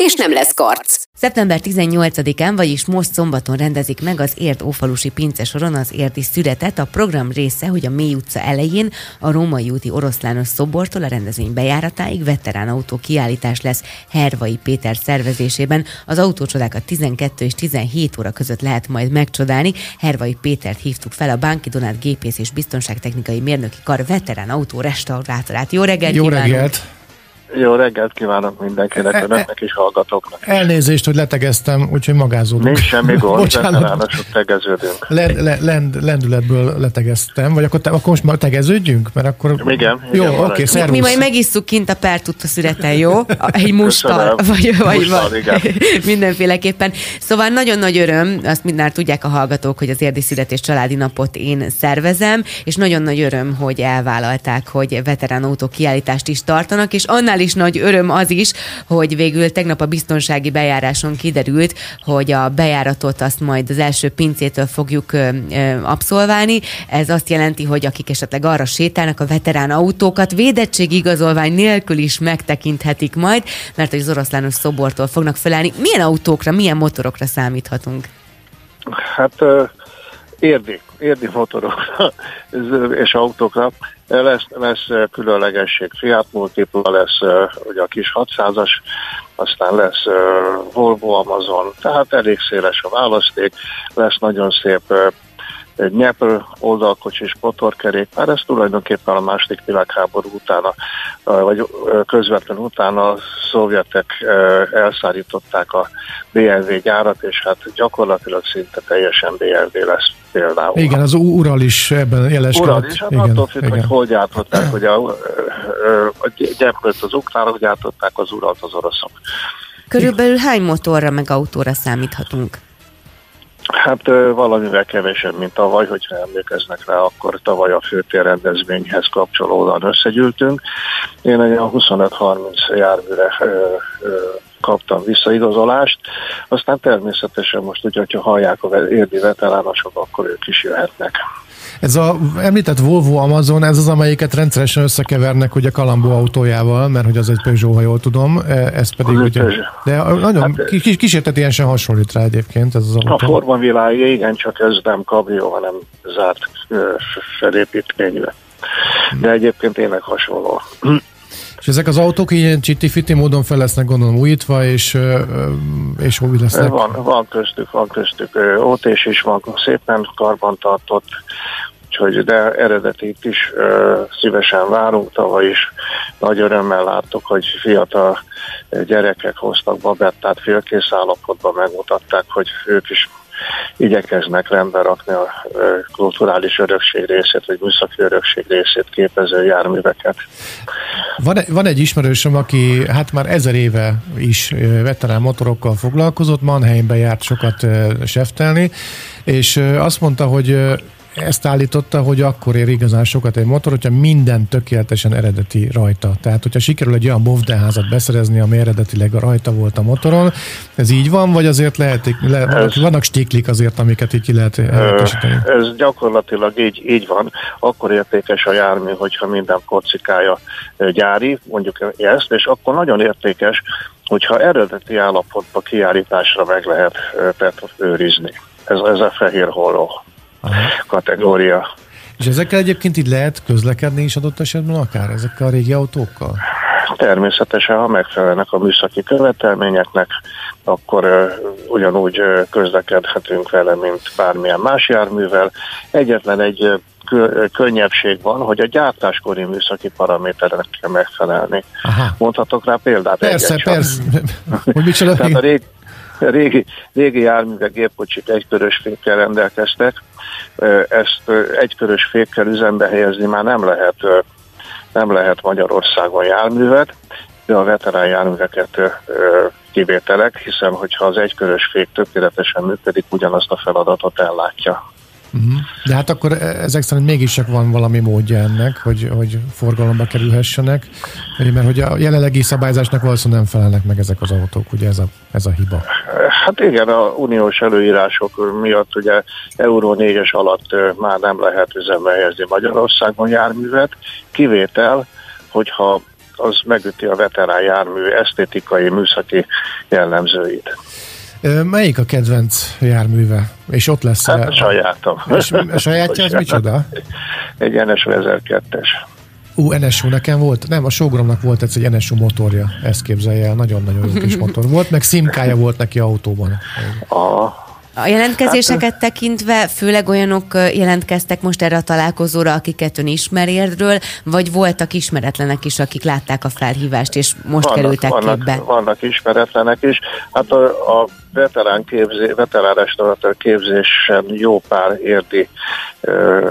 és nem lesz karc. Szeptember 18-án, vagyis most szombaton rendezik meg az Érd Ófalusi Pince soron az érdi szüretet. A program része, hogy a Mély utca elején a Római úti oroszlános szobortól a rendezvény bejáratáig veterán autó kiállítás lesz Hervai Péter szervezésében. Az autócsodákat 12 és 17 óra között lehet majd megcsodálni. Hervai Pétert hívtuk fel a Bánki Donát gépész és biztonságtechnikai mérnöki kar veterán autó restaurátorát. Jó reggelt! Jó kívánunk! reggelt! Jó reggelt kívánok mindenkinek, önöknek is hallgatóknak. Elnézést, hogy letegeztem, úgyhogy magázódunk. Nincs semmi gond, Bocsánat. veteránosok tegeződünk. Lend, le, lend, lendületből letegeztem, vagy akkor, te, akkor most már tegeződjünk? Mert akkor... Igen, igen, Jó, oké, szervusz. Mi majd megisszuk kint a pertut a szüreten, jó? Egy mustal, vagy, vagy, Mustal, igen. mindenféleképpen. Szóval nagyon nagy öröm, azt mindjárt tudják a hallgatók, hogy az Érdi Születés Családi Napot én szervezem, és nagyon nagy öröm, hogy elvállalták, hogy veterán autó kiállítást is tartanak, és annál is nagy öröm az is, hogy végül tegnap a biztonsági bejáráson kiderült, hogy a bejáratot azt majd az első pincétől fogjuk ö, ö, abszolválni. Ez azt jelenti, hogy akik esetleg arra sétálnak, a veterán autókat védettségigazolvány nélkül is megtekinthetik majd, mert hogy az oroszlános szobortól fognak felállni. Milyen autókra, milyen motorokra számíthatunk? Hát érdi, érdi motorokra és autókra. Lesz, lesz különlegesség. Fiat Multipla lesz ugye a kis 600-as, aztán lesz Volvo Amazon, tehát elég széles a választék, lesz nagyon szép egy Nyepr oldalkocsis motorkerékpár, ez tulajdonképpen a második világháború utána, vagy közvetlenül utána a szovjetek ö, elszárították a BMW gyárat, és hát gyakorlatilag szinte teljesen BMW lesz például. Igen, az Ural is ebben jeleskedett. Ural is, hát igen, attól függ, igen. hogy hol gyártották, hogy a, a gyepköt az ukránok gyártották, az uralt az oroszok. Körülbelül hány motorra meg autóra számíthatunk? Hát valamivel kevesebb, mint tavaly, hogyha emlékeznek rá, akkor tavaly a főtér rendezvényhez kapcsolódóan összegyűltünk. Én egy olyan 25-30 járműre kaptam visszaigazolást, aztán természetesen most ugye, hogyha hallják a érdi veteránosok, akkor ők is jöhetnek. Ez a említett Volvo Amazon, ez az, amelyiket rendszeresen összekevernek ugye Kalambó autójával, mert hogy az egy Peugeot, ha jól tudom, e, ez pedig Az ugye, Peugeot. de nagyon Hát, kis, hasonlít rá egyébként ez az A autó. formavilág, igen, csak ez nem kabrió, hanem zárt felépítményű. De egyébként tényleg hasonló. És ezek az autók ilyen csitti módon fel lesznek gondolom újítva, és, és új lesznek. Van, van köztük, van köztük OT-s is van, szépen karbantartott, úgyhogy de eredetit is szívesen várunk. Tavaly is nagy örömmel láttuk, hogy fiatal gyerekek hoztak babettát félkész állapotban, megmutatták, hogy ők is igyekeznek rendbe rakni a kulturális örökség részét, vagy műszaki örökség részét képező járműveket. Van, e- van egy ismerősöm, aki hát már ezer éve is veterán motorokkal foglalkozott, Mannheimbe járt sokat seftelni, és azt mondta, hogy ezt állította, hogy akkor ér igazán sokat egy motor, hogyha minden tökéletesen eredeti rajta. Tehát, hogyha sikerül egy olyan bovdeházat beszerezni, ami eredetileg rajta volt a motoron, ez így van, vagy azért lehet, le, vannak, vannak stiklik azért, amiket így ki lehet helyettesíteni? Ez gyakorlatilag így, így van. Akkor értékes a jármű, hogyha minden kocikája gyári, mondjuk ezt, és akkor nagyon értékes, hogyha eredeti állapotba kiállításra meg lehet tehát őrizni. Ez, ez a fehér holló kategória. És ezekkel egyébként így lehet közlekedni is adott esetben akár ezekkel a régi autókkal? Természetesen, ha megfelelnek a műszaki követelményeknek, akkor ö, ugyanúgy ö, közlekedhetünk vele, mint bármilyen más járművel. Egyetlen egy ö, könnyebbség van, hogy a gyártáskori műszaki paramétereknek kell megfelelni. Aha. Mondhatok rá példát? Persze, egyet persze. Hogy micsoda? Tehát a régi, régi, régi járművek, gépkocsik egykörös fékkel rendelkeztek. Ezt egykörös fékkel üzembe helyezni már nem lehet, nem lehet Magyarországon járművet, de a veterán járműveket kivételek, hiszen hogyha az egykörös fék tökéletesen működik, ugyanazt a feladatot ellátja. Uh-huh. De hát akkor ezek szerint mégis csak van valami módja ennek, hogy, hogy forgalomba kerülhessenek, mert hogy a jelenlegi szabályzásnak valószínűleg nem felelnek meg ezek az autók, ugye ez a, ez a hiba. Hát igen, a uniós előírások miatt ugye Euró 4-es alatt már nem lehet üzembe helyezni Magyarországon járművet, kivétel, hogyha az megüti a veterán jármű esztétikai, műszaki jellemzőit. Melyik a kedvenc járműve? És ott lesz hát a... sajátom. És a sajátja az micsoda? Egy NSU 1002-es. Ú, NSU nekem volt, nem, a sógromnak volt egy NSU motorja, ezt képzelje el, nagyon-nagyon jó kis motor volt, meg szimkája volt neki autóban. A, a jelentkezéseket hát, tekintve főleg olyanok jelentkeztek most erre a találkozóra, akiket ön ismer érdről, vagy voltak ismeretlenek is, akik látták a felhívást, és most vannak, kerültek vannak, képbe? Vannak ismeretlenek is. Hát a, a veterán, képzé, veterán restauratőr képzésen jó pár érdi ö,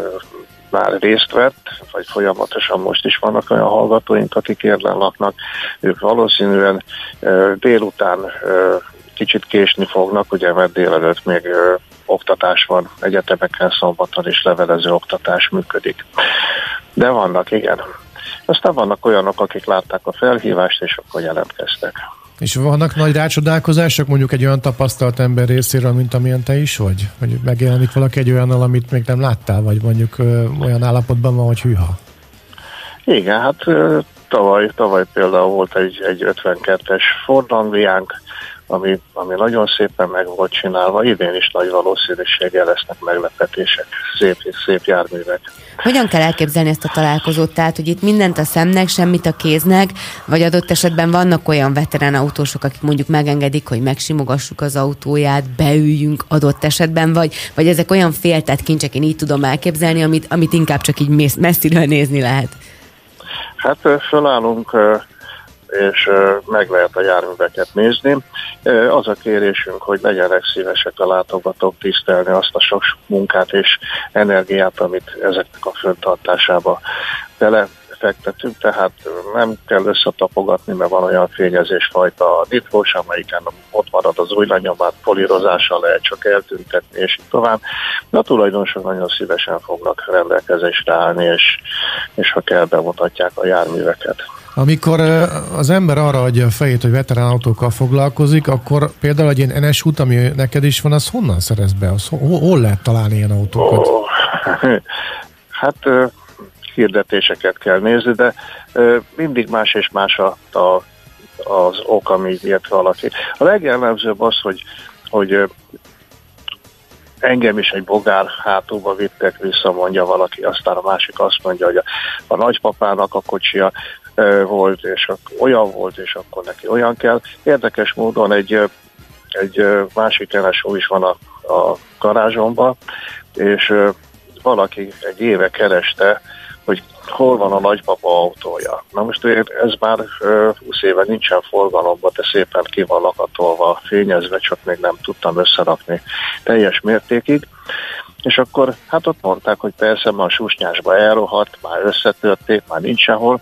már részt vett, vagy folyamatosan most is vannak olyan hallgatóink, akik érden laknak, ők valószínűen délután kicsit késni fognak, ugye mert délelőtt még oktatás van, egyetemeken szombaton is levelező oktatás működik. De vannak, igen. Aztán vannak olyanok, akik látták a felhívást, és akkor jelentkeztek. És vannak nagy rácsodálkozások mondjuk egy olyan tapasztalt ember részéről, mint amilyen te is vagy? Hogy megjelenik valaki egy olyannal, amit még nem láttál, vagy mondjuk ö, olyan állapotban van, hogy hűha? Igen, hát ö, tavaly, tavaly például volt egy, egy 52-es Ford Angliánk, ami, ami nagyon szépen meg volt csinálva. Idén is nagy valószínűséggel lesznek meglepetések, szép, szép járművek. Hogyan kell elképzelni ezt a találkozót? Tehát, hogy itt mindent a szemnek, semmit a kéznek, vagy adott esetben vannak olyan veterán autósok, akik mondjuk megengedik, hogy megsimogassuk az autóját, beüljünk adott esetben, vagy, vagy ezek olyan féltett kincsek, én így tudom elképzelni, amit, amit inkább csak így messziről nézni lehet. Hát fölállunk és meg lehet a járműveket nézni. Az a kérésünk, hogy legyenek szívesek a látogatók tisztelni azt a sok munkát és energiát, amit ezeknek a föntartásába bele fektetünk, tehát nem kell összetapogatni, mert van olyan fényezésfajta nitrós, amelyiken ott marad az új lenyomát, polírozással lehet csak eltüntetni, és így tovább. De a tulajdonosok nagyon szívesen fognak rendelkezésre állni, és, és ha kell, bemutatják a járműveket. Amikor az ember arra adja a fejét, hogy veterán autókkal foglalkozik, akkor például egy ilyen NS út, ami neked is van, az honnan szerez be? Az, hol, lehet találni ilyen autókat? Oh, hát hirdetéseket kell nézni, de mindig más és más a, a, az ok, ami ilyet valaki. A legjellemzőbb az, hogy, hogy engem is egy bogár hátulba vittek vissza, mondja valaki, aztán a másik azt mondja, hogy a, a nagypapának a kocsia volt, és olyan volt, és akkor neki olyan kell. Érdekes módon egy, egy másik NSO is van a, a garázsomban, és valaki egy éve kereste, hogy hol van a nagypapa autója. Na most ez már 20 éve nincsen forgalomban, de szépen ki van lakatolva, fényezve, csak még nem tudtam összerakni teljes mértékig. És akkor hát ott mondták, hogy persze már a susnyásba elrohadt, már összetörték, már nincs sehol,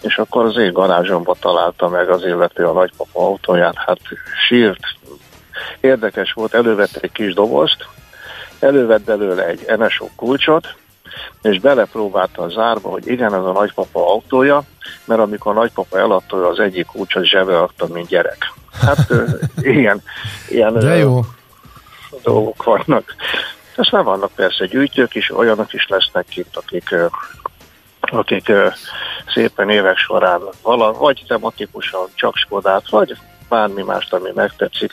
és akkor az én garázsomba találta meg az illető a nagypapa autóját, hát sírt. Érdekes volt, elővette egy kis dobozt, elővett belőle egy NSO kulcsot, és belepróbálta a zárba, hogy igen, ez a nagypapa autója, mert amikor a nagypapa eladta, az egyik kulcsot zsebe adta, mint gyerek. Hát ilyen, ilyen De jó. dolgok vannak. Aztán vannak persze gyűjtők is, olyanok is lesznek itt, akik akik szépen évek során vala, vagy tematikusan csak Skodát, vagy bármi mást, ami megtetszik,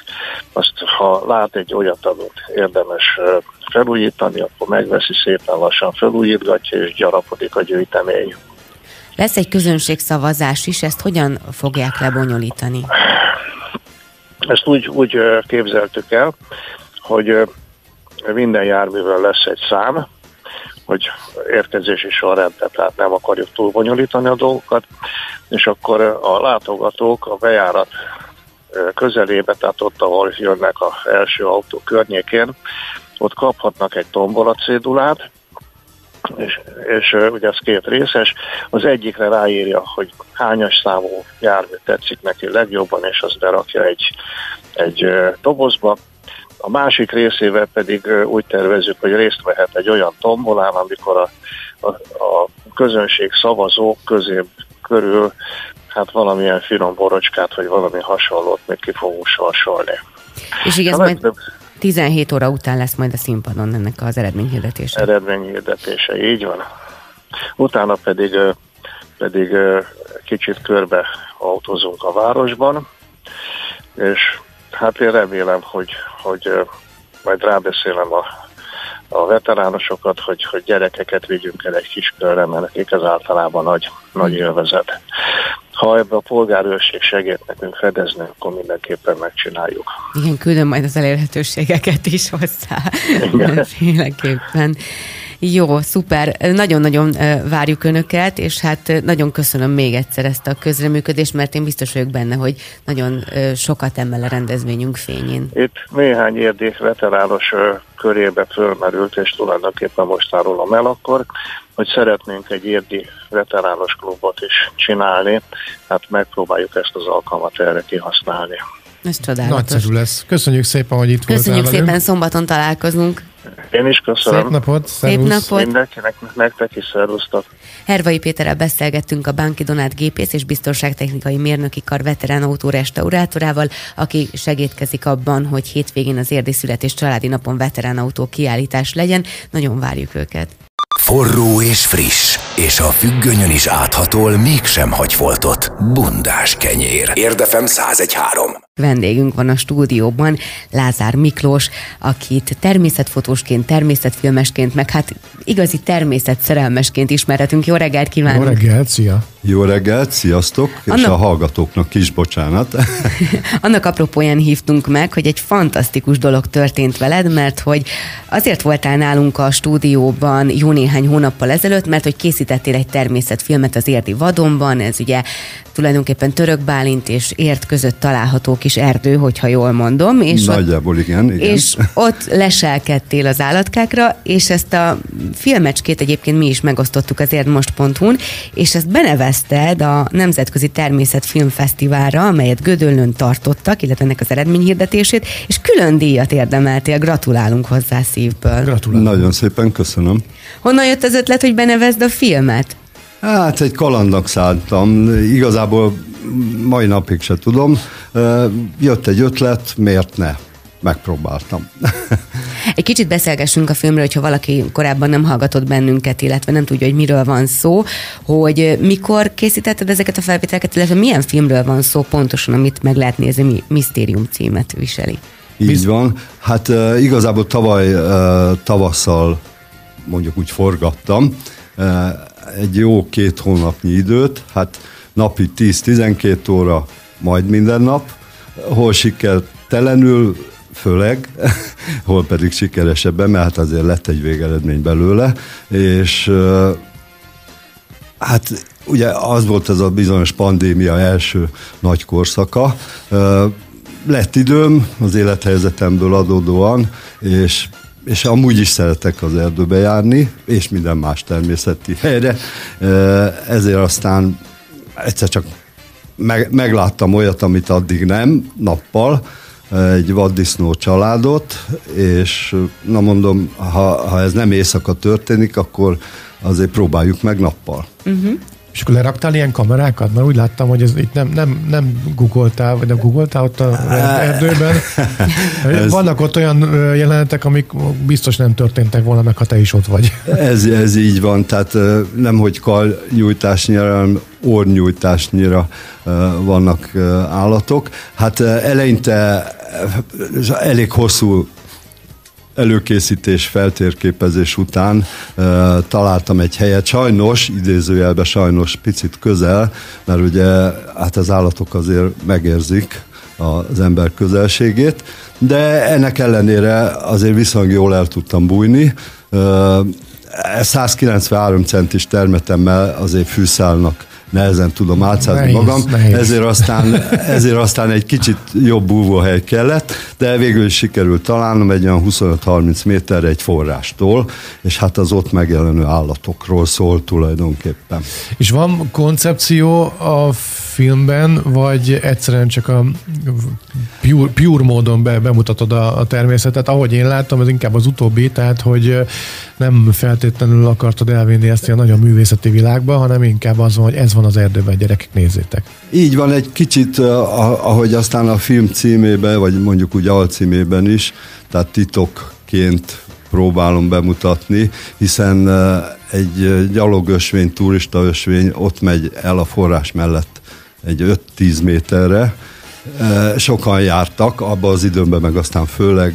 azt ha lát egy olyat, amit érdemes felújítani, akkor megveszi szépen lassan, felújítgatja, és gyarapodik a gyűjtemény. Lesz egy közönségszavazás is, ezt hogyan fogják lebonyolítani? Ezt úgy, úgy képzeltük el, hogy minden járművel lesz egy szám, hogy érkezési sorrendet, tehát nem akarjuk túlbonyolítani a dolgokat, és akkor a látogatók a bejárat közelébe, tehát ott, ahol jönnek az első autó környékén, ott kaphatnak egy tombola cédulát, és, és ugye ez két részes, az egyikre ráírja, hogy hányas számú jármű tetszik neki legjobban, és azt berakja egy, egy dobozba, a másik részével pedig úgy tervezzük, hogy részt vehet egy olyan tombolán, amikor a, a, a közönség szavazók közé körül hát valamilyen finom borocskát, vagy valami hasonlót még ki fogunk sorsolni. És ez majd 17 óra után lesz majd a színpadon ennek az eredményhirdetése. Eredményhirdetése, így van. Utána pedig, pedig kicsit körbe autózunk a városban, és hát én remélem, hogy, hogy majd rábeszélem a, a veteránosokat, hogy, hogy gyerekeket vigyünk el egy kis körre, mert nekik ez általában nagy, nagy élvezet. Ha ebbe a polgárőrség segít nekünk fedezni, akkor mindenképpen megcsináljuk. Igen, küldöm majd az elérhetőségeket is hozzá. Mindenképpen. Jó, szuper. Nagyon-nagyon várjuk Önöket, és hát nagyon köszönöm még egyszer ezt a közreműködést, mert én biztos vagyok benne, hogy nagyon sokat emel a rendezvényünk fényén. Itt néhány érdi veterános körébe fölmerült, és tulajdonképpen most árulom el akkor, hogy szeretnénk egy érdi veterános klubot is csinálni, hát megpróbáljuk ezt az alkalmat erre kihasználni. Ez csodálatos. Nagyszerű lesz. Köszönjük szépen, hogy itt Köszönjük voltál szépen, velünk. szombaton találkozunk. Én is köszönöm. Szép napot, Szép napot. Mindenkinek, nektek is szervusztok. Hervai Péterrel beszélgettünk a Bánki Donát gépész és biztonságtechnikai mérnöki kar veterán autó restaurátorával, aki segítkezik abban, hogy hétvégén az érdi születés családi napon veterán autó kiállítás legyen. Nagyon várjuk őket. Forró és friss, és a függönyön is áthatol, mégsem hagy foltot. Bundás kenyér. Érdefem 1013. Vendégünk van a stúdióban, Lázár Miklós, akit természetfotósként, természetfilmesként, meg hát igazi természetszerelmesként ismerhetünk. Jó reggelt kívánok! Jó reggelt, szia! Jó reggelt, sziasztok, Annak... és a hallgatóknak is bocsánat. Annak apropóján hívtunk meg, hogy egy fantasztikus dolog történt veled, mert hogy azért voltál nálunk a stúdióban jó néhány hónappal ezelőtt, mert hogy készítettél egy természetfilmet az Érdi Vadonban, ez ugye tulajdonképpen Török Bálint és Ért között található kis erdő, hogyha jól mondom. És Nagyjából ott, igen, igen. És ott leselkedtél az állatkákra, és ezt a filmecskét egyébként mi is megosztottuk az érdmost.hu-n, és ezt benevezted a Nemzetközi Természetfilmfesztiválra, amelyet Gödöllön tartottak, illetve ennek az eredményhirdetését, és külön díjat érdemeltél. Gratulálunk hozzá szívből. Gratulálunk. Nagyon szépen köszönöm. Honnan jött az ötlet, hogy benevezd a filmet? Hát egy kalandnak szálltam. Igazából mai napig se tudom. Jött egy ötlet, miért ne? Megpróbáltam. Egy kicsit beszélgessünk a filmről, hogyha valaki korábban nem hallgatott bennünket, illetve nem tudja, hogy miről van szó, hogy mikor készítetted ezeket a felvételeket, illetve milyen filmről van szó pontosan, amit meg lehet nézni, mi Misztérium címet viseli. Így van. Hát uh, igazából tavaly uh, tavasszal mondjuk úgy forgattam, uh, egy jó két hónapnyi időt, hát napi 10-12 óra, majd minden nap, hol sikertelenül, főleg, hol pedig sikeresebben, mert hát azért lett egy végeredmény belőle, és hát ugye az volt ez a bizonyos pandémia első nagy korszaka, lett időm az élethelyzetemből adódóan, és és amúgy is szeretek az erdőbe járni, és minden más természeti helyre, ezért aztán egyszer csak meg, megláttam olyat, amit addig nem, nappal, egy vaddisznó családot, és na mondom, ha, ha ez nem éjszaka történik, akkor azért próbáljuk meg nappal. Uh-huh. És akkor leraktál ilyen kamerákat? Mert úgy láttam, hogy ez itt nem, nem, nem googoltál, vagy nem googoltál ott a erdőben. ez... Vannak ott olyan jelenetek, amik biztos nem történtek volna meg, ha te is ott vagy. ez, ez így van, tehát nem, hogy kal nyújtásnyira, hanem ornyújtásnyira vannak állatok. Hát eleinte elég hosszú előkészítés, feltérképezés után uh, találtam egy helyet, sajnos, idézőjelbe sajnos picit közel, mert ugye hát az állatok azért megérzik az ember közelségét, de ennek ellenére azért viszonylag jól el tudtam bújni. Uh, 193 centis termetemmel azért fűszálnak nehezen tudom átszázni magam, nehéz. Ezért, aztán, ezért aztán egy kicsit jobb búvóhely kellett, de végül is sikerült találnom egy olyan 25-30 méterre egy forrástól, és hát az ott megjelenő állatokról szól tulajdonképpen. És van koncepció a filmben, vagy egyszerűen csak a pure, pure módon be, bemutatod a, a természetet? Ahogy én láttam, ez inkább az utóbbi, tehát hogy nem feltétlenül akartad elvinni ezt a nagyon művészeti világba, hanem inkább az van, hogy ez van az erdőben, gyerekek, nézzétek. Így van, egy kicsit, ahogy aztán a film címében, vagy mondjuk úgy alcímében is, tehát titokként próbálom bemutatni, hiszen egy gyalogösvény, turista ösvény ott megy el a forrás mellett egy 5-10 méterre. Sokan jártak abban az időben, meg aztán főleg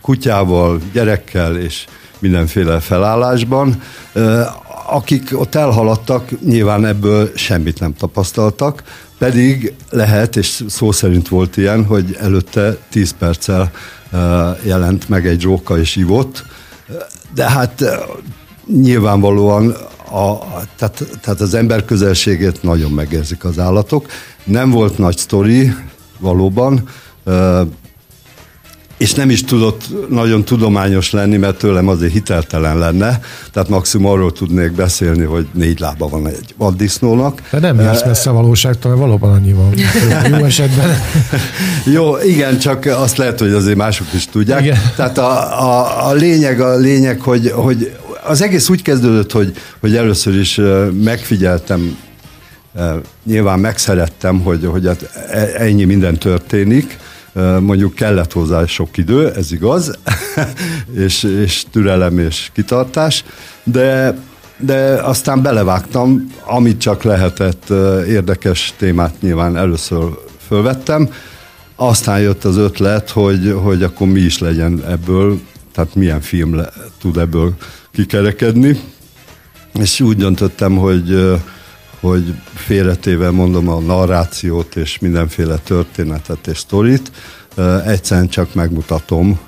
kutyával, gyerekkel és mindenféle felállásban. Akik ott elhaladtak, nyilván ebből semmit nem tapasztaltak, pedig lehet, és szó szerint volt ilyen, hogy előtte 10 perccel jelent meg egy róka és ivott, de hát nyilvánvalóan a, tehát, tehát az ember közelségét nagyon megérzik az állatok. Nem volt nagy sztori, valóban, és nem is tudott nagyon tudományos lenni, mert tőlem azért hiteltelen lenne, tehát maximum arról tudnék beszélni, hogy négy lába van egy vaddisznónak. De nem jársz messze a valóságtól, mert valóban annyi van. Jó esetben. Jó, igen, csak azt lehet, hogy azért mások is tudják. Igen. Tehát a, a, a lényeg, a lényeg, hogy, hogy az egész úgy kezdődött, hogy, hogy először is megfigyeltem, nyilván megszerettem, hogy, hogy hát e, ennyi minden történik, mondjuk kellett hozzá sok idő, ez igaz, és, és türelem és kitartás, de, de aztán belevágtam, amit csak lehetett, érdekes témát nyilván először fölvettem, aztán jött az ötlet, hogy, hogy akkor mi is legyen ebből, tehát milyen film le, tud ebből kikerekedni, és úgy döntöttem, hogy, hogy félretéve mondom a narrációt és mindenféle történetet és sztorit, egyszerűen csak megmutatom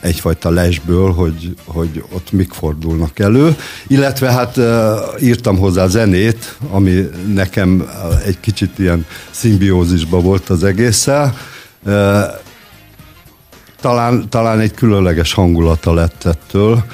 egyfajta lesből, hogy, hogy ott mik fordulnak elő, illetve hát írtam hozzá zenét, ami nekem egy kicsit ilyen szimbiózisban volt az egésszel, talán, talán egy különleges hangulata lett ettől,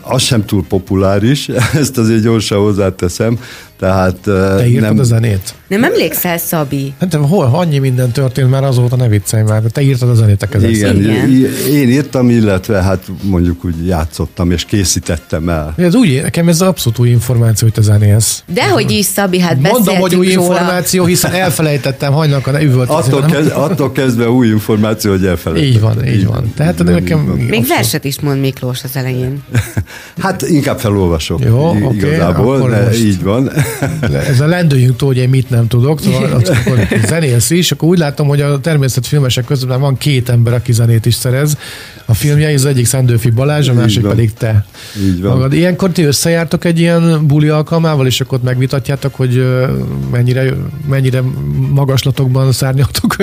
az sem túl populáris, ezt azért gyorsan hozzáteszem, tehát... Te írtad nem... a zenét? Nem emlékszel, Szabi? Hát hol, annyi minden történt már azóta, ne viccelj már, te írtad a zenét a Igen, Igen, én írtam, illetve hát mondjuk úgy játszottam és készítettem el. Ez úgy, nekem ez abszolút új információ, hogy te zenélsz. Dehogy is, Szabi, hát Mondom, hogy új róla. információ, hiszen elfelejtettem hajnalka, ne üvölt. Attól, kez, attól kezdve új információ, hogy elfelejtettem. Így van, így van. Tehát nem, nekem... Még abszolút. verset is mond Miklós az elején. hát inkább felolvasok. Jó, igazából, okay, de így van. Ez a lendüljünk túl, hogy én mit nem tudok, szóval akkor zenélsz is, akkor úgy látom, hogy a természetfilmesek közben van két ember, aki zenét is szerez. A filmje, az egyik Szendőfi Balázs, a másik pedig te. Így van. Magad. Ilyenkor ti összejártok egy ilyen buli alkalmával, és akkor ott megvitatjátok, hogy mennyire, mennyire magaslatokban szárnyaltok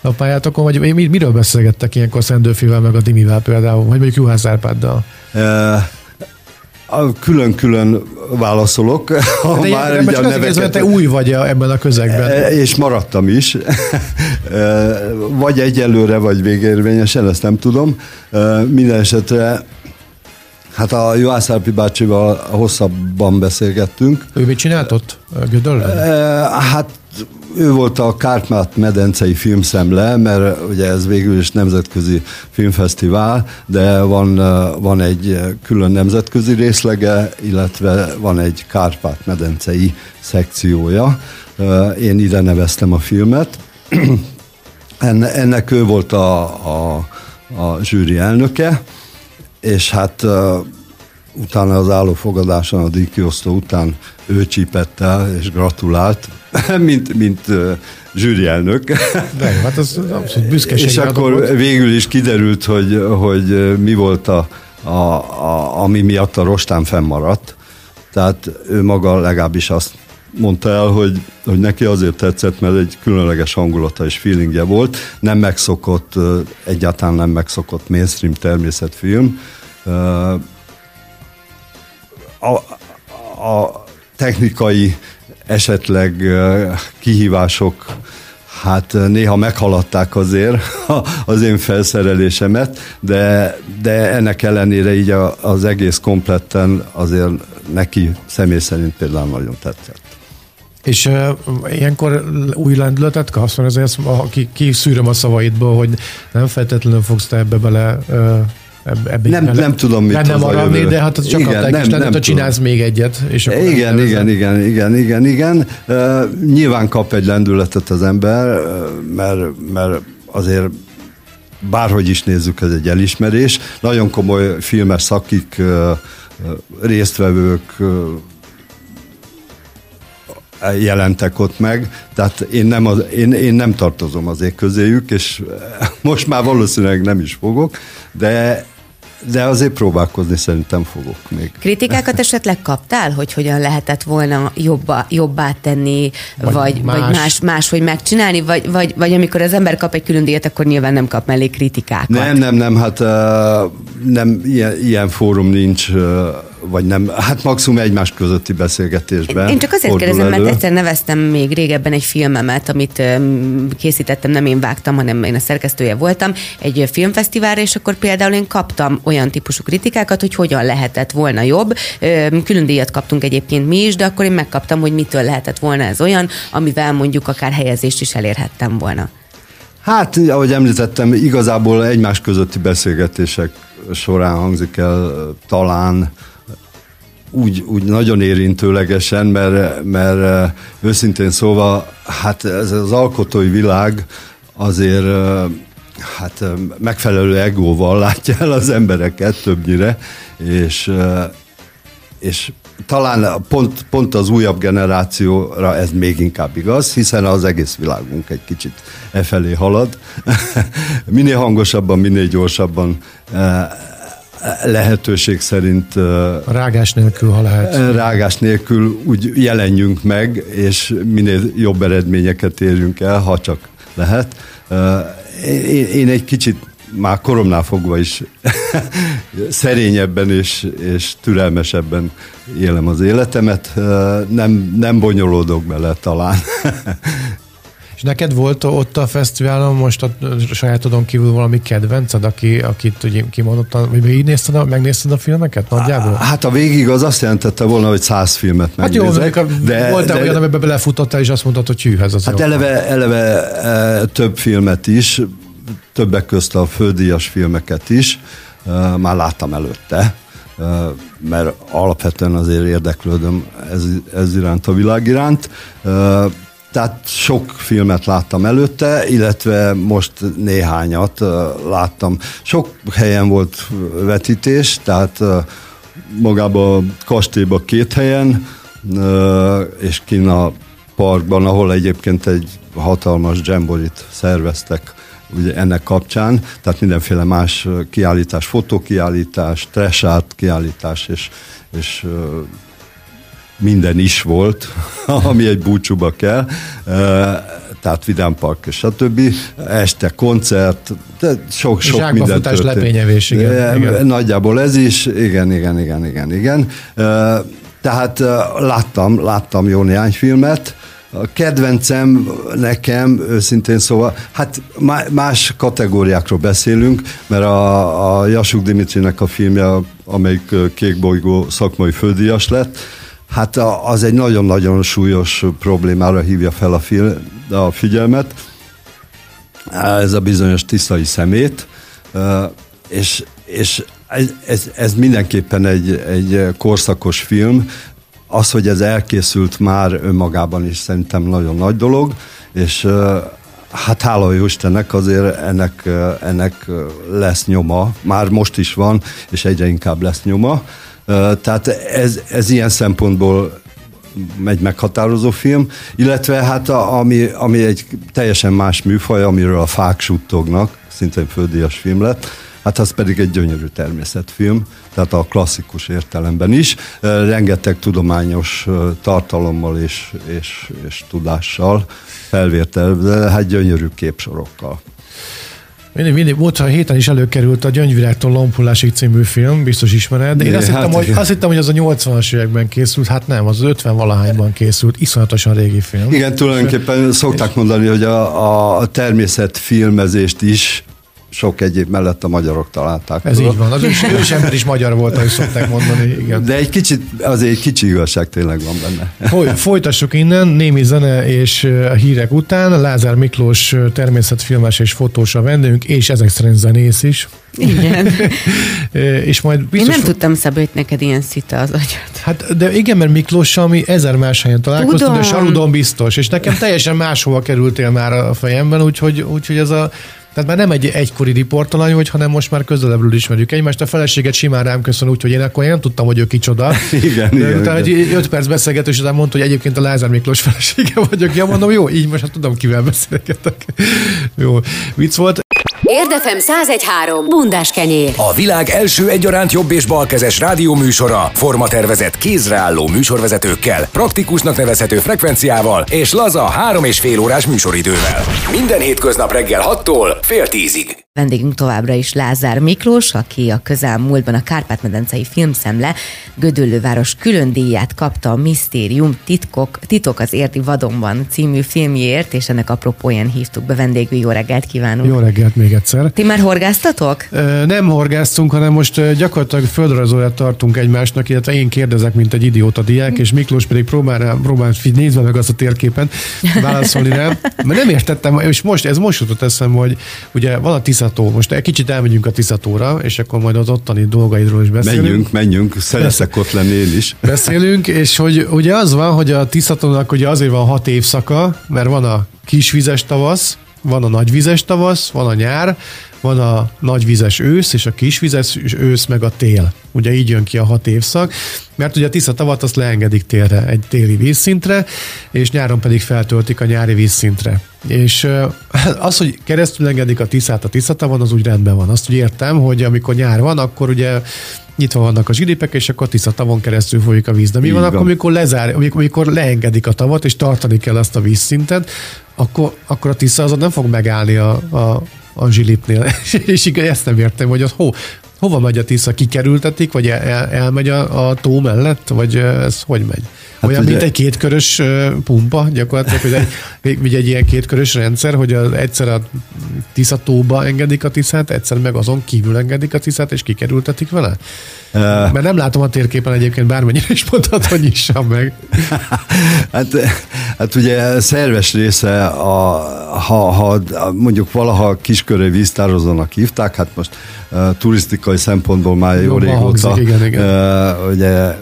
a pályátokon, vagy miről beszélgettek ilyenkor Szendőfivel, meg a Dimivel például, vagy mondjuk Juhász Árpáddal? Uh Külön-külön válaszolok. Ha de már ugye a neveket... te új vagy ebben a közegben. E, és maradtam is. E, vagy egyelőre, vagy végérvényesen, ezt nem tudom. E, minden esetre Hát a Joász Árpi bácsival hosszabban beszélgettünk. Ő mit csinált ott? Gödöllön? Hát ő volt a Kárpát medencei filmszemle, mert ugye ez végül is nemzetközi filmfesztivál, de van, van egy külön nemzetközi részlege, illetve van egy Kárpát medencei szekciója. Én ide neveztem a filmet. Ennek ő volt a, a, a zsűri elnöke, és hát utána az állófogadáson, a díjkiosztó után ő csípett el és gratulált, mint, mint uh, zsűri elnök. De hát az abszolút büszkeség. És akkor volt. végül is kiderült, hogy, hogy mi volt a, a, a, ami miatt a rostán fennmaradt. Tehát ő maga legalábbis azt mondta el, hogy, hogy neki azért tetszett, mert egy különleges hangulata és feelingje volt. Nem megszokott, egyáltalán nem megszokott mainstream természetfilm. A, a, technikai esetleg kihívások hát néha meghaladták azért az én felszerelésemet, de, de ennek ellenére így az egész kompletten azért neki személy szerint például nagyon tetszett. És uh, ilyenkor új lendületet kapsz, mert azért ki, ki szűröm a szavaidból, hogy nem feltétlenül fogsz te ebbe bele uh, ebbe nem, bele, nem tudom, mit nem maradni, de hát az csak igen, nem, is lenne, nem csinálsz még egyet. És akkor igen, igen, igen, igen, igen, igen. Uh, nyilván kap egy lendületet az ember, mert, mert azért bárhogy is nézzük, ez egy elismerés. Nagyon komoly filmes szakik, résztvevők, jelentek ott meg, tehát én nem, az, én, én nem tartozom azért közéjük, és most már valószínűleg nem is fogok, de de azért próbálkozni szerintem fogok még. Kritikákat esetleg kaptál, hogy hogyan lehetett volna jobbá, jobbá tenni, vagy, vagy, más. vagy más, máshogy megcsinálni, vagy, vagy, vagy amikor az ember kap egy külön díjat, akkor nyilván nem kap mellé kritikákat. Nem, nem, nem, hát uh, nem, ilyen, ilyen fórum nincs uh, vagy nem, hát maximum egymás közötti beszélgetésben. Én csak azért kérdezem, elő. mert egyszer neveztem még régebben egy filmemet, amit készítettem, nem én vágtam, hanem én a szerkesztője voltam, egy filmfesztiválra, és akkor például én kaptam olyan típusú kritikákat, hogy hogyan lehetett volna jobb. Külön díjat kaptunk egyébként mi is, de akkor én megkaptam, hogy mitől lehetett volna ez olyan, amivel mondjuk akár helyezést is elérhettem volna. Hát, ahogy említettem, igazából egymás közötti beszélgetések során hangzik el talán úgy, úgy nagyon érintőlegesen, mert, mert őszintén szóval, hát ez az alkotói világ azért hát megfelelő egóval látja el az embereket többnyire, és, és talán pont, pont az újabb generációra ez még inkább igaz, hiszen az egész világunk egy kicsit e felé halad. minél hangosabban, minél gyorsabban lehetőség szerint... Rágás nélkül, ha lehet. Rágás nélkül úgy jelenjünk meg, és minél jobb eredményeket érjünk el, ha csak lehet. Én, én egy kicsit már koromnál fogva is szerényebben és, és türelmesebben élem az életemet. Nem, nem bonyolódok bele talán. neked volt ott a fesztiválon most a sajátodon kívül valami kedvenced, aki, akit ugye kimondottan, vagy végignézted, a, megnézted a filmeket nagyjából? Hát a végig az azt jelentette volna, hogy száz filmet megnézek. Hát jó, de, volt de, olyan, amiben belefutottál, és azt mondtad, hogy hű, ez az Hát jó. eleve, eleve e, több filmet is, többek közt a földíjas filmeket is, e, már láttam előtte e, mert alapvetően azért érdeklődöm ez, ez iránt a világ iránt. Tehát sok filmet láttam előtte, illetve most néhányat láttam. Sok helyen volt vetítés, tehát magában a kastélyban két helyen, és kinn a parkban, ahol egyébként egy hatalmas jamborit szerveztek ugye ennek kapcsán, tehát mindenféle más kiállítás, fotókiállítás, trash art kiállítás és, és minden is volt, ami egy búcsúba kell, tehát Vidám Park stb. Este koncert, sok-sok minden történt. lepényevés, igen, igen. Nagyjából ez is, igen, igen, igen, igen, igen. Tehát láttam, láttam jó néhány filmet, a kedvencem nekem, őszintén szóval, hát más kategóriákról beszélünk, mert a, a Jasuk Dimitrinek a filmje, amelyik Kékbolygó szakmai földíjas lett, hát az egy nagyon-nagyon súlyos problémára hívja fel a, fil, a figyelmet. Ez a bizonyos tisztai szemét, és, és ez, ez, ez mindenképpen egy, egy korszakos film. Az, hogy ez elkészült már önmagában is szerintem nagyon nagy dolog, és hát hála jó Istennek azért ennek, ennek lesz nyoma, már most is van, és egyre inkább lesz nyoma. Tehát ez, ez ilyen szempontból egy meghatározó film, illetve hát a, ami, ami egy teljesen más műfaj, amiről a fák suttognak, szintén földíjas film lett, hát az pedig egy gyönyörű természetfilm, tehát a klasszikus értelemben is, rengeteg tudományos tartalommal és, és, és tudással felvértel, hát gyönyörű képsorokkal. Mindig, mindig, volt, a héten is előkerült a Gyöngyvirágtól Lompulásig című film, biztos ismered, de én azt, Hát hittem, hogy, azt hittem, hogy az a 80-as években készült, hát nem, az 50 valahányban készült, iszonyatosan régi film. Igen, tulajdonképpen szokták mondani, hogy a, a természetfilmezést is sok egyéb mellett a magyarok találták. Ez föl. így van, az ős, ősember is magyar volt, ahogy szokták mondani, igen. De egy kicsit, azért egy kicsi igazság tényleg van benne. Foly, folytassuk innen, némi zene és ö, a hírek után. Lázár Miklós ö, természetfilmes és fotós a vendégünk, és ezek szerint zenész is. Igen. Ö, És majd Én biztos... nem tudtam, Szabó, hogy neked ilyen szita az agyad. Hát, de igen, mert Miklóssal mi ezer más helyen találkoztunk, de Tudom. Saludon biztos, és nekem teljesen máshova kerültél már a fejemben, úgyhogy, úgyhogy ez a tehát már nem egy egykori riportalany vagy, hanem most már közelebbről ismerjük egymást. A feleséget simán rám köszön, úgyhogy én akkor én nem tudtam, hogy ő kicsoda. Igen, De igen, utána igen. egy öt perc beszélgetés után mondta, hogy egyébként a Lázár Miklós felesége vagyok. Ja, mondom, jó, így most hát tudom, kivel beszélgetek. jó, vicc volt. Érdefem 1013. Bundás kenyér. A világ első egyaránt jobb és balkezes rádióműsora, formatervezett kézreálló műsorvezetőkkel, praktikusnak nevezhető frekvenciával és laza három és fél órás műsoridővel. Minden hétköznap reggel 6-tól fél tízig. Vendégünk továbbra is Lázár Miklós, aki a közelmúltban a Kárpát-medencei filmszemle Gödöllőváros külön díját kapta a Misztérium titkok, titok az érti vadonban című filmjéért, és ennek apropóján hívtuk be vendégül. Jó reggelt kívánunk! Jó reggelt még egyszer. Ti már horgáztatok? Ö, Nem horgáztunk, hanem most gyakorlatilag földrajzóját tartunk egymásnak, illetve én kérdezek, mint egy idióta diák, és Miklós pedig próbál, rá, próbál nézve meg azt a térképen válaszolni rá. Mert nem értettem, és most, ez most jutott eszembe, hogy ugye van a Tiszató, most egy kicsit elmegyünk a Tiszatóra, és akkor majd az ottani dolgaidról is beszélünk. Menjünk, menjünk, szeretek ott lenni én is. Beszélünk, és hogy ugye az van, hogy a Tiszatónak ugye azért van hat évszaka, mert van a kisvizes tavasz, van a nagyvizes tavasz, van a nyár, van a nagyvizes ősz, és a kisvizes ősz meg a tél. Ugye így jön ki a hat évszak, mert ugye a Tisza tavat azt leengedik télre, egy téli vízszintre, és nyáron pedig feltöltik a nyári vízszintre. És az, hogy keresztül engedik a Tiszát a Tiszatavon, az úgy rendben van. Azt úgy értem, hogy amikor nyár van, akkor ugye nyitva vannak a zsilipek, és akkor Tisza tavon keresztül folyik a víz. De mi Így van, van. akkor, amikor, lezár, amikor, amikor leengedik a tavat, és tartani kell azt a vízszintet, akkor, akkor a Tisza azon nem fog megállni a, a, a zsilipnél. és igen, ezt nem értem, hogy az ho, hova megy a Tisza, kikerültetik, vagy el, el, elmegy a, a tó mellett, vagy ez hogy megy? Hát Olyan, ugye- mint egy kétkörös pumpa, gyakorlatilag, hogy egy, vagy egy ilyen kétkörös rendszer, hogy az, egyszer a Tisza tóba engedik a Tiszát, egyszer meg azon kívül engedik a Tiszát, és kikerültetik vele? Uh, Mert nem látom a térképen egyébként bármennyire is mondhatod, hogy nyissam meg. Hát, hát ugye szerves része, a, ha, ha mondjuk valaha kisköré víztározónak hívták, hát most uh, turisztikai szempontból már jó régóta hangzik, igen, igen. Uh, ugye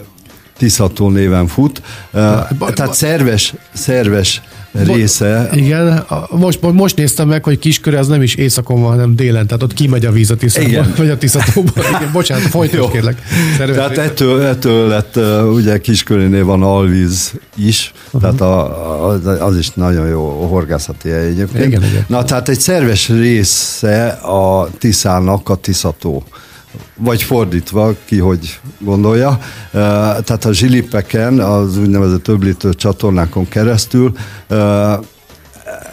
Tiszató néven fut. Uh, ba- tehát szerves, szerves része Igen, most, most néztem meg, hogy kisköre az nem is éjszakon van, hanem délen, tehát ott kimegy a víz a Tiszába, vagy a Tiszatóba. Igen, bocsánat, folytasd kérlek. Szerves Tehát része. ettől, ettől lett, uh, ugye Kiskörénél van alvíz is, uh-huh. tehát a, a, az is nagyon jó horgászati hely egyébként. Igen, igen. Na, tehát egy szerves része a Tiszának a Tiszató. Vagy fordítva, ki hogy gondolja. Tehát a zsilipeken, az úgynevezett öblítő csatornákon keresztül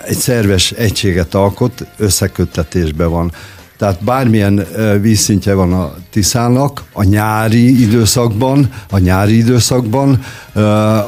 egy szerves egységet alkot, összeköttetésben van. Tehát bármilyen vízszintje van a Tiszának, a nyári időszakban, a nyári időszakban,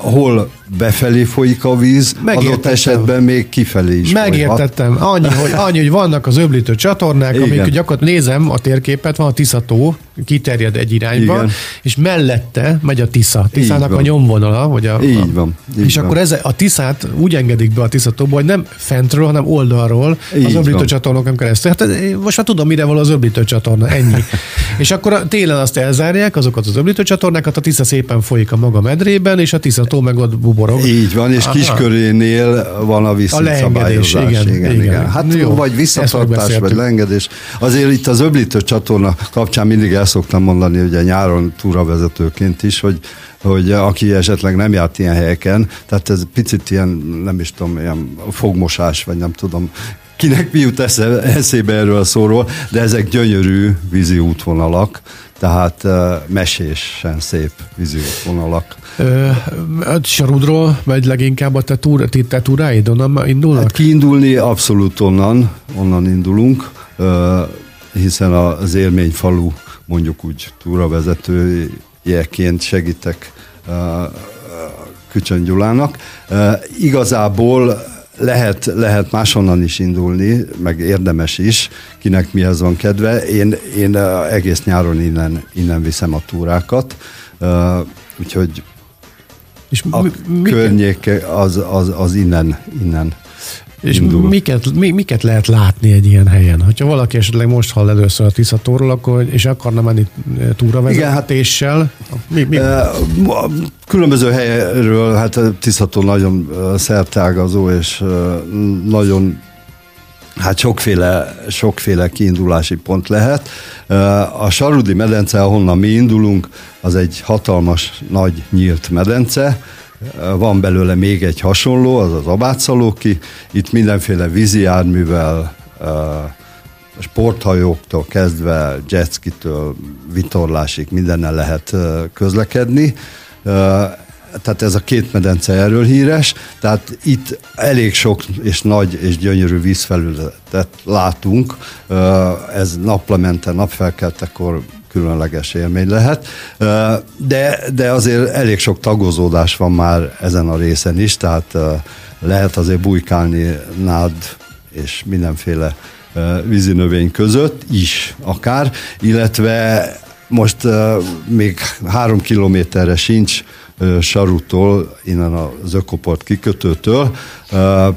hol befelé folyik a víz, Megértettem. adott esetben még kifelé is folyhat. Megértettem. Annyi hogy, annyi, hogy vannak az öblítő csatornák, Igen. amik gyakorlatilag nézem a térképet, van a Tiszató, kiterjed egy irányba, Igen. és mellette megy a Tisza. Tiszának a nyomvonala, vagy a, Így a, van, így és van. akkor ez, a Tiszát úgy engedik be a Tiszatóba, hogy nem fentről, hanem oldalról Így az öblítő csatornokon keresztül. Hát eh, most már tudom, mire való az öblítő csatorna, ennyi. és akkor a télen azt elzárják, azokat az öblítő csatornákat, a Tisza szépen folyik a maga medrében, és a Tiszató meg ott buborog. Így van, és Aha. Kiskörénél van a leengedés, visszaszabályozás. igen, igen, igen. igen. Hát Jó, vagy visszatartás, vagy leengedés. Azért itt az öblítő csatorna kapcsán mindig el szoktam mondani, ugye nyáron túravezetőként is, hogy hogy aki esetleg nem járt ilyen helyeken, tehát ez picit ilyen, nem is tudom, ilyen fogmosás, vagy nem tudom, kinek mi jut eszébe erről a szóról, de ezek gyönyörű vízi útvonalak, tehát mesésen szép vízi útvonalak. Hát Sarudról vagy leginkább a te, túr, te túráid onnan indulnak? Hát kiindulni abszolút onnan, onnan indulunk, hiszen az élményfalu mondjuk úgy túravezetőjeként segítek Kücsön Gyulának. Igazából lehet, lehet máshonnan is indulni, meg érdemes is, kinek mihez van kedve. Én, én egész nyáron innen, innen viszem a túrákat, úgyhogy és a mi, környék az, az, az innen, innen és miket, mi, miket lehet látni egy ilyen helyen? Hogyha valaki esetleg most hall először a Tiszatóról, akkor, és akarna menni e, túravezetéssel, hát, mi, mi? E, különböző helyről, hát Tiszató nagyon e, szertágazó, és nagyon Hát sokféle, sokféle kiindulási pont lehet. A Sarudi medence, ahonnan mi indulunk, az egy hatalmas, nagy, nyílt medence, van belőle még egy hasonló, az az Abátszalóki. Itt mindenféle vízi járművel, sporthajóktól kezdve, jetskitől, vitorlásig mindennel lehet közlekedni. Tehát ez a két medence erről híres, tehát itt elég sok és nagy és gyönyörű vízfelületet látunk. Ez naplemente, napfelkeltekor különleges élmény lehet. De, de azért elég sok tagozódás van már ezen a részen is, tehát lehet azért bujkálni nád és mindenféle vízinövény között is akár, illetve most még három kilométerre sincs Sarutól, innen az Ökoport kikötőtől.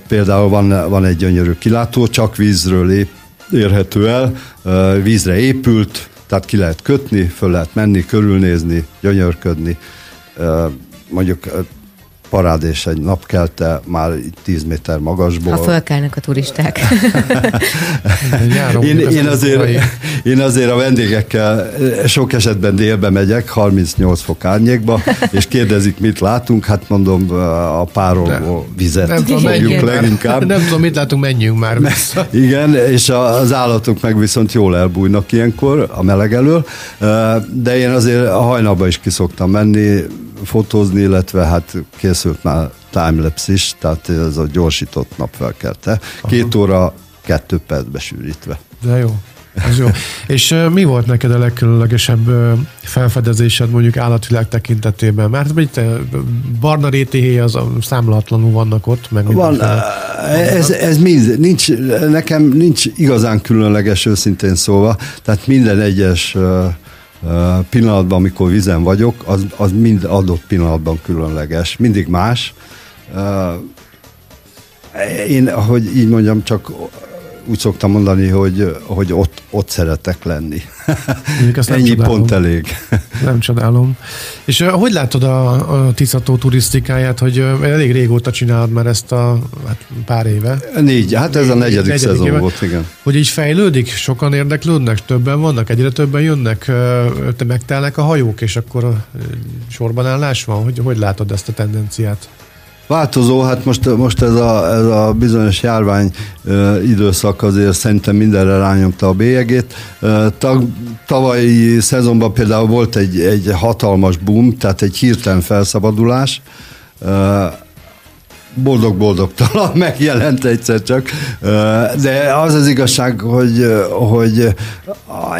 Például van, van egy gyönyörű kilátó, csak vízről lép, érhető el, vízre épült, tehát ki lehet kötni, föl lehet menni, körülnézni, gyönyörködni. Mondjuk parád és egy napkelte már 10 méter magasból. Ha fölkelnek a turisták. én, én, azért, én azért a vendégekkel sok esetben délbe megyek, 38 fok árnyékba, és kérdezik, mit látunk, hát mondom, a pároló vizet nem tudom, fogjuk leginkább. Nem tudom, mit látunk, menjünk már vissza. Igen, és az állatok meg viszont jól elbújnak ilyenkor a meleg elől, de én azért a hajnalba is kiszoktam menni, fotózni, illetve hát készült már timelapse is, tehát ez a gyorsított napfelkelte. Két óra, kettő percbe sűrítve. De jó. Ez jó. És uh, mi volt neked a legkülönlegesebb uh, felfedezésed mondjuk állatvilág tekintetében? Mert itt barna rétéhé az számlatlanul vannak ott, meg Van, ez, ez mind, nincs, nekem nincs igazán különleges őszintén szóval, tehát minden egyes uh, pillanatban, amikor vizen vagyok, az, az mind adott pillanatban különleges, mindig más. Én, ahogy így mondjam, csak úgy szoktam mondani, hogy, hogy ott, ott szeretek lenni. Ennyi csodálom. pont elég. Nem csodálom. És uh, hogy látod a, a Tiszató turisztikáját, hogy uh, elég régóta csinálod már ezt a hát pár éve? Négy, hát ez a negyedik, negyedik szezon éve. volt, igen. Hogy így fejlődik, sokan érdeklődnek, többen vannak, egyre többen jönnek, uh, megtelnek a hajók, és akkor sorban állás van? Hogy, hogy látod ezt a tendenciát? Változó, hát most, most ez, a, ez a bizonyos járvány ö, időszak azért szerintem mindenre rányomta a bélyegét. Tag, tavalyi szezonban például volt egy, egy hatalmas boom, tehát egy hirtelen felszabadulás. Ö, boldog-boldogtalan megjelent egyszer csak, de az az igazság, hogy, hogy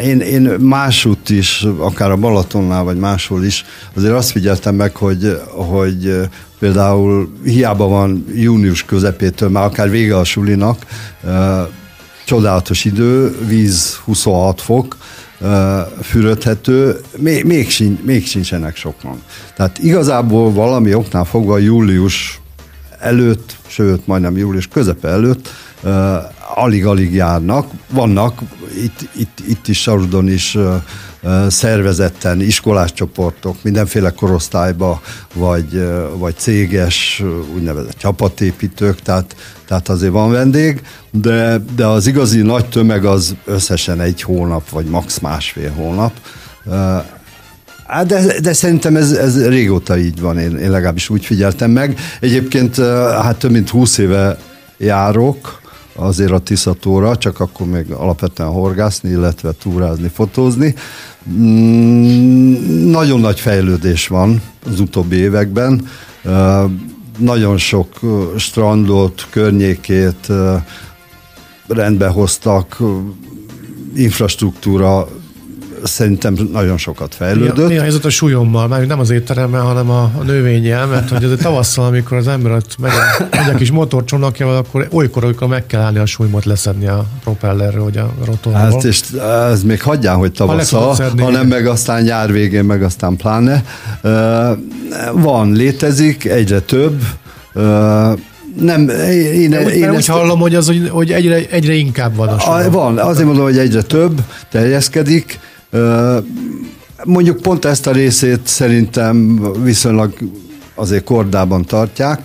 én, én másút is, akár a Balatonnál, vagy máshol is, azért azt figyeltem meg, hogy, hogy például hiába van június közepétől, már akár vége a sulinak, csodálatos idő, víz 26 fok, fürödhető, még, még, sincs, még sincsenek sokan. Tehát igazából valami oknál fogva július előtt, sőt majdnem július közepe előtt alig-alig járnak. Vannak itt, itt, itt is Sarudon is szervezetten iskolás csoportok, mindenféle korosztályba, vagy, vagy céges, úgynevezett csapatépítők, tehát, tehát azért van vendég, de, de az igazi nagy tömeg az összesen egy hónap, vagy max másfél hónap. De, de szerintem ez, ez régóta így van, én, én legalábbis úgy figyeltem meg. Egyébként hát több mint húsz éve járok, azért a Tiszatóra, csak akkor még alapvetően horgászni, illetve túrázni, fotózni. Mm, nagyon nagy fejlődés van az utóbbi években. Nagyon sok strandot, környékét rendbe hoztak, infrastruktúra szerintem nagyon sokat fejlődött. Mi a helyzet a súlyommal? Már nem az étteremmel, hanem a, a növényel, mert hogy az tavasszal, amikor az ember ott megy, megy a kis motorcsónakjával, akkor olykor, olykor meg kell állni a súlymot leszedni a propellerről, vagy a rotorról. Hát és ez még hagyján, hogy tavasszal, ha hanem meg aztán nyár végén, meg aztán pláne. Van, létezik, egyre több, nem, én, én, én úgy ezt, hallom, hogy, az, hogy, hogy egyre, egyre inkább van a, a Van, azért mondom, hogy egyre több, terjeszkedik, Mondjuk pont ezt a részét szerintem viszonylag azért kordában tartják,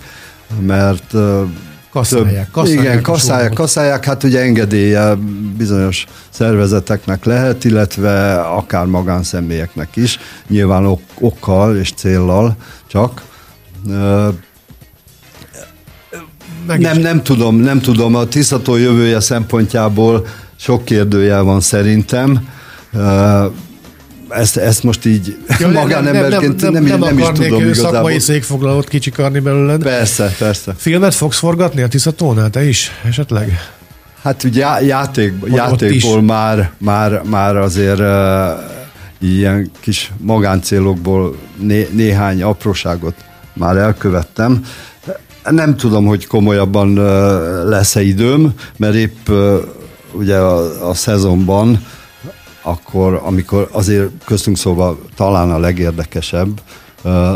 mert Kaszálják, kaszálják. Igen, kaszálják, kaszálják, hát ugye engedélye bizonyos szervezeteknek lehet, illetve akár magánszemélyeknek is, nyilván ok- okkal és céllal csak. nem, nem tudom, nem tudom, a tisztató jövője szempontjából sok kérdőjel van szerintem ezt, ezt most így ja, magánemberként nem, nem, nem, nem, nem, is tudom igazából. szakmai székfoglalót kicsikarni belőled. Persze, persze. Filmet fogsz forgatni a Tiszatónál, te is esetleg? Hát ugye játék, játékból már, már, már azért uh, ilyen kis magáncélokból né, néhány apróságot már elkövettem. Nem tudom, hogy komolyabban uh, lesz-e időm, mert épp uh, ugye a, a szezonban akkor amikor azért köztünk szóval talán a legérdekesebb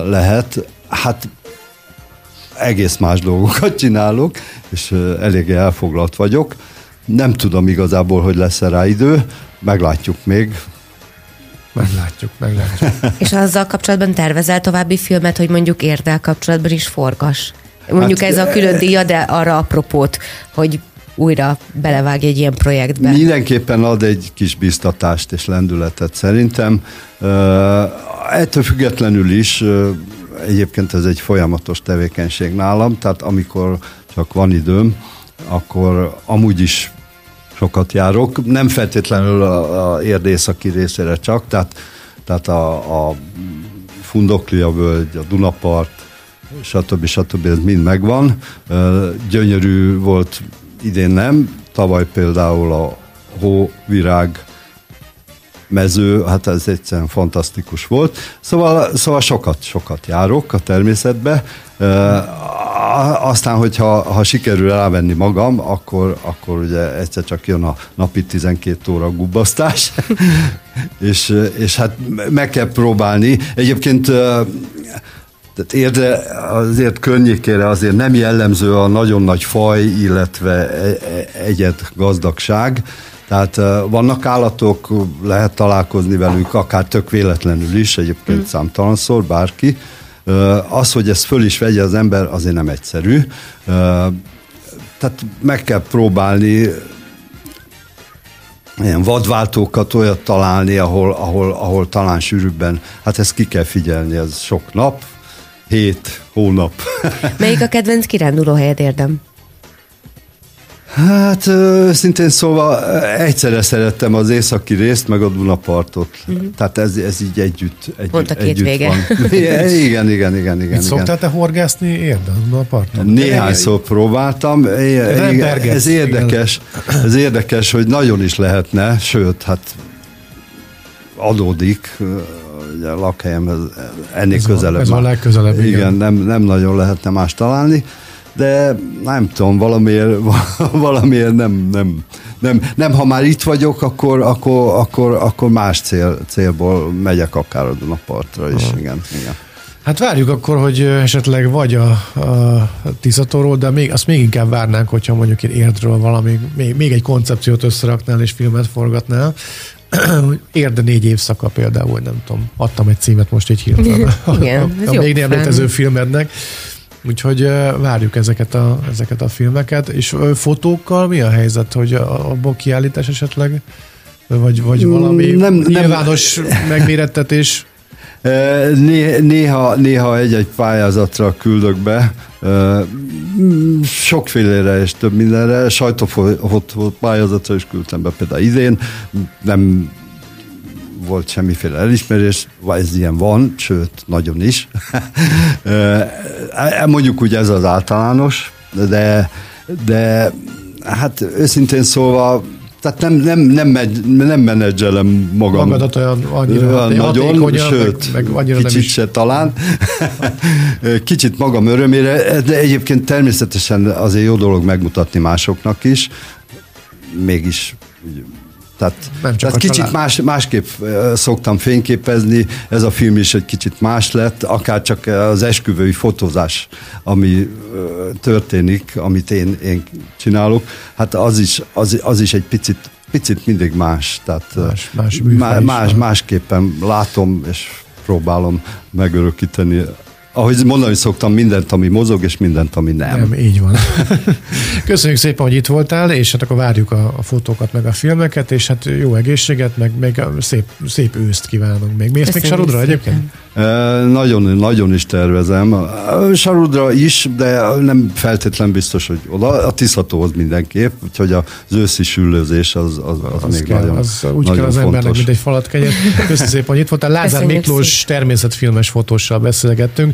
lehet, hát egész más dolgokat csinálok, és eléggé elfoglalt vagyok. Nem tudom igazából, hogy lesz-e rá idő, meglátjuk még. Meglátjuk, meglátjuk. és azzal kapcsolatban tervezel további filmet, hogy mondjuk érdel kapcsolatban is forgas? Mondjuk hát, ez a külön díja, de arra apropót, hogy újra belevág egy ilyen projektbe. Mindenképpen ad egy kis biztatást és lendületet szerintem. Ettől függetlenül is egyébként ez egy folyamatos tevékenység nálam, tehát amikor csak van időm, akkor amúgy is sokat járok, nem feltétlenül a, a érdészaki részére csak, tehát, tehát a, a Fundoklia völgy, a Dunapart, stb. stb. ez mind megvan. Gyönyörű volt idén nem, tavaly például a hóvirág mező, hát ez egyszerűen fantasztikus volt. Szóval, szóval sokat, sokat járok a természetbe. E, aztán, hogyha ha sikerül rávenni magam, akkor, akkor ugye egyszer csak jön a napi 12 óra gubbasztás, és, és hát meg kell próbálni. Egyébként tehát érde azért környékére azért nem jellemző a nagyon nagy faj, illetve e, e, egyed gazdagság. Tehát vannak állatok, lehet találkozni velük, akár tök véletlenül is, egyébként mm. számtalanszor, bárki. Az, hogy ezt föl is vegye az ember, azért nem egyszerű. Tehát meg kell próbálni ilyen vadváltókat olyat találni, ahol, ahol, ahol talán sűrűbben, hát ezt ki kell figyelni, ez sok nap, hét hónap. Melyik a kedvenc kiránduló helyed érdem? Hát szintén szóval egyszerre szerettem az északi részt, meg a Dunapartot. Uh-huh. Tehát ez, ez így együtt, együtt, Pont a két együtt vége. van. igen, igen, igen, igen. igen. Szoktál te horgászni érde a Dunaparton? Néhányszor próbáltam. Ez érdekes, ez érdekes, hogy nagyon is lehetne, sőt, hát adódik ugye a lakhelyem ennél ez közelebb. Ez a legközelebb, igen. igen nem, nem nagyon lehetne más találni, de nem tudom, valamiért, valamiért nem, nem, nem, nem, ha már itt vagyok, akkor, akkor, akkor, akkor más cél, célból megyek akár a Dunapartra is, uh-huh. igen, igen. Hát várjuk akkor, hogy esetleg vagy a, a Tiszatóról, de még, azt még inkább várnánk, hogyha mondjuk én Érdről valami, még, még egy koncepciót összeraknál és filmet forgatnál. Érde négy évszaka például, nem tudom, adtam egy címet most egy hirtelen. Igen, a, a még nem létező filmednek. Úgyhogy várjuk ezeket a, ezeket a filmeket. És fotókkal mi a helyzet, hogy a, a kiállítás esetleg, vagy, vagy valami nem, nyilvános nem. megmérettetés? Néha, néha egy-egy pályázatra küldök be, sokfélére és több mindenre, sajtófotó pályázatra is küldtem be például idén, nem volt semmiféle elismerés, vagy ez ilyen van, sőt, nagyon is. Mondjuk úgy ez az általános, de, de hát őszintén szólva tehát nem, nem, nem, megy, nem menedzselem magam. Magadat olyan annyira nagyon, sőt, meg, meg annyira kicsit se talán. kicsit magam örömére, de egyébként természetesen azért jó dolog megmutatni másoknak is. Mégis tehát, Nem csak tehát kicsit más, másképp szoktam fényképezni, ez a film is egy kicsit más lett, akár csak az esküvői fotózás, ami történik, amit én, én csinálok, hát az is, az, az is egy picit, picit mindig más. Tehát más, más, más, másképpen látom és próbálom megörökíteni ahogy mondani szoktam, mindent, ami mozog, és mindent, ami nem. Nem, így van. Köszönjük szépen, hogy itt voltál, és hát akkor várjuk a, a fotókat, meg a filmeket, és hát jó egészséget, meg még szép, szép őszt kívánunk még. Mész még Sarudra egyébként? Nagyon, nagyon is tervezem. Sarudra is, de nem feltétlen biztos, hogy oda. A Tiszatóhoz mindenképp, úgyhogy az őszi süllőzés az, az, az, az még kell, nagyon az Úgy nagyon kell az fontos. embernek, mint egy falat kenyet. Köszönöm szépen, hogy itt voltál. Lázár Miklós természetfilmes fotóssal beszélgettünk.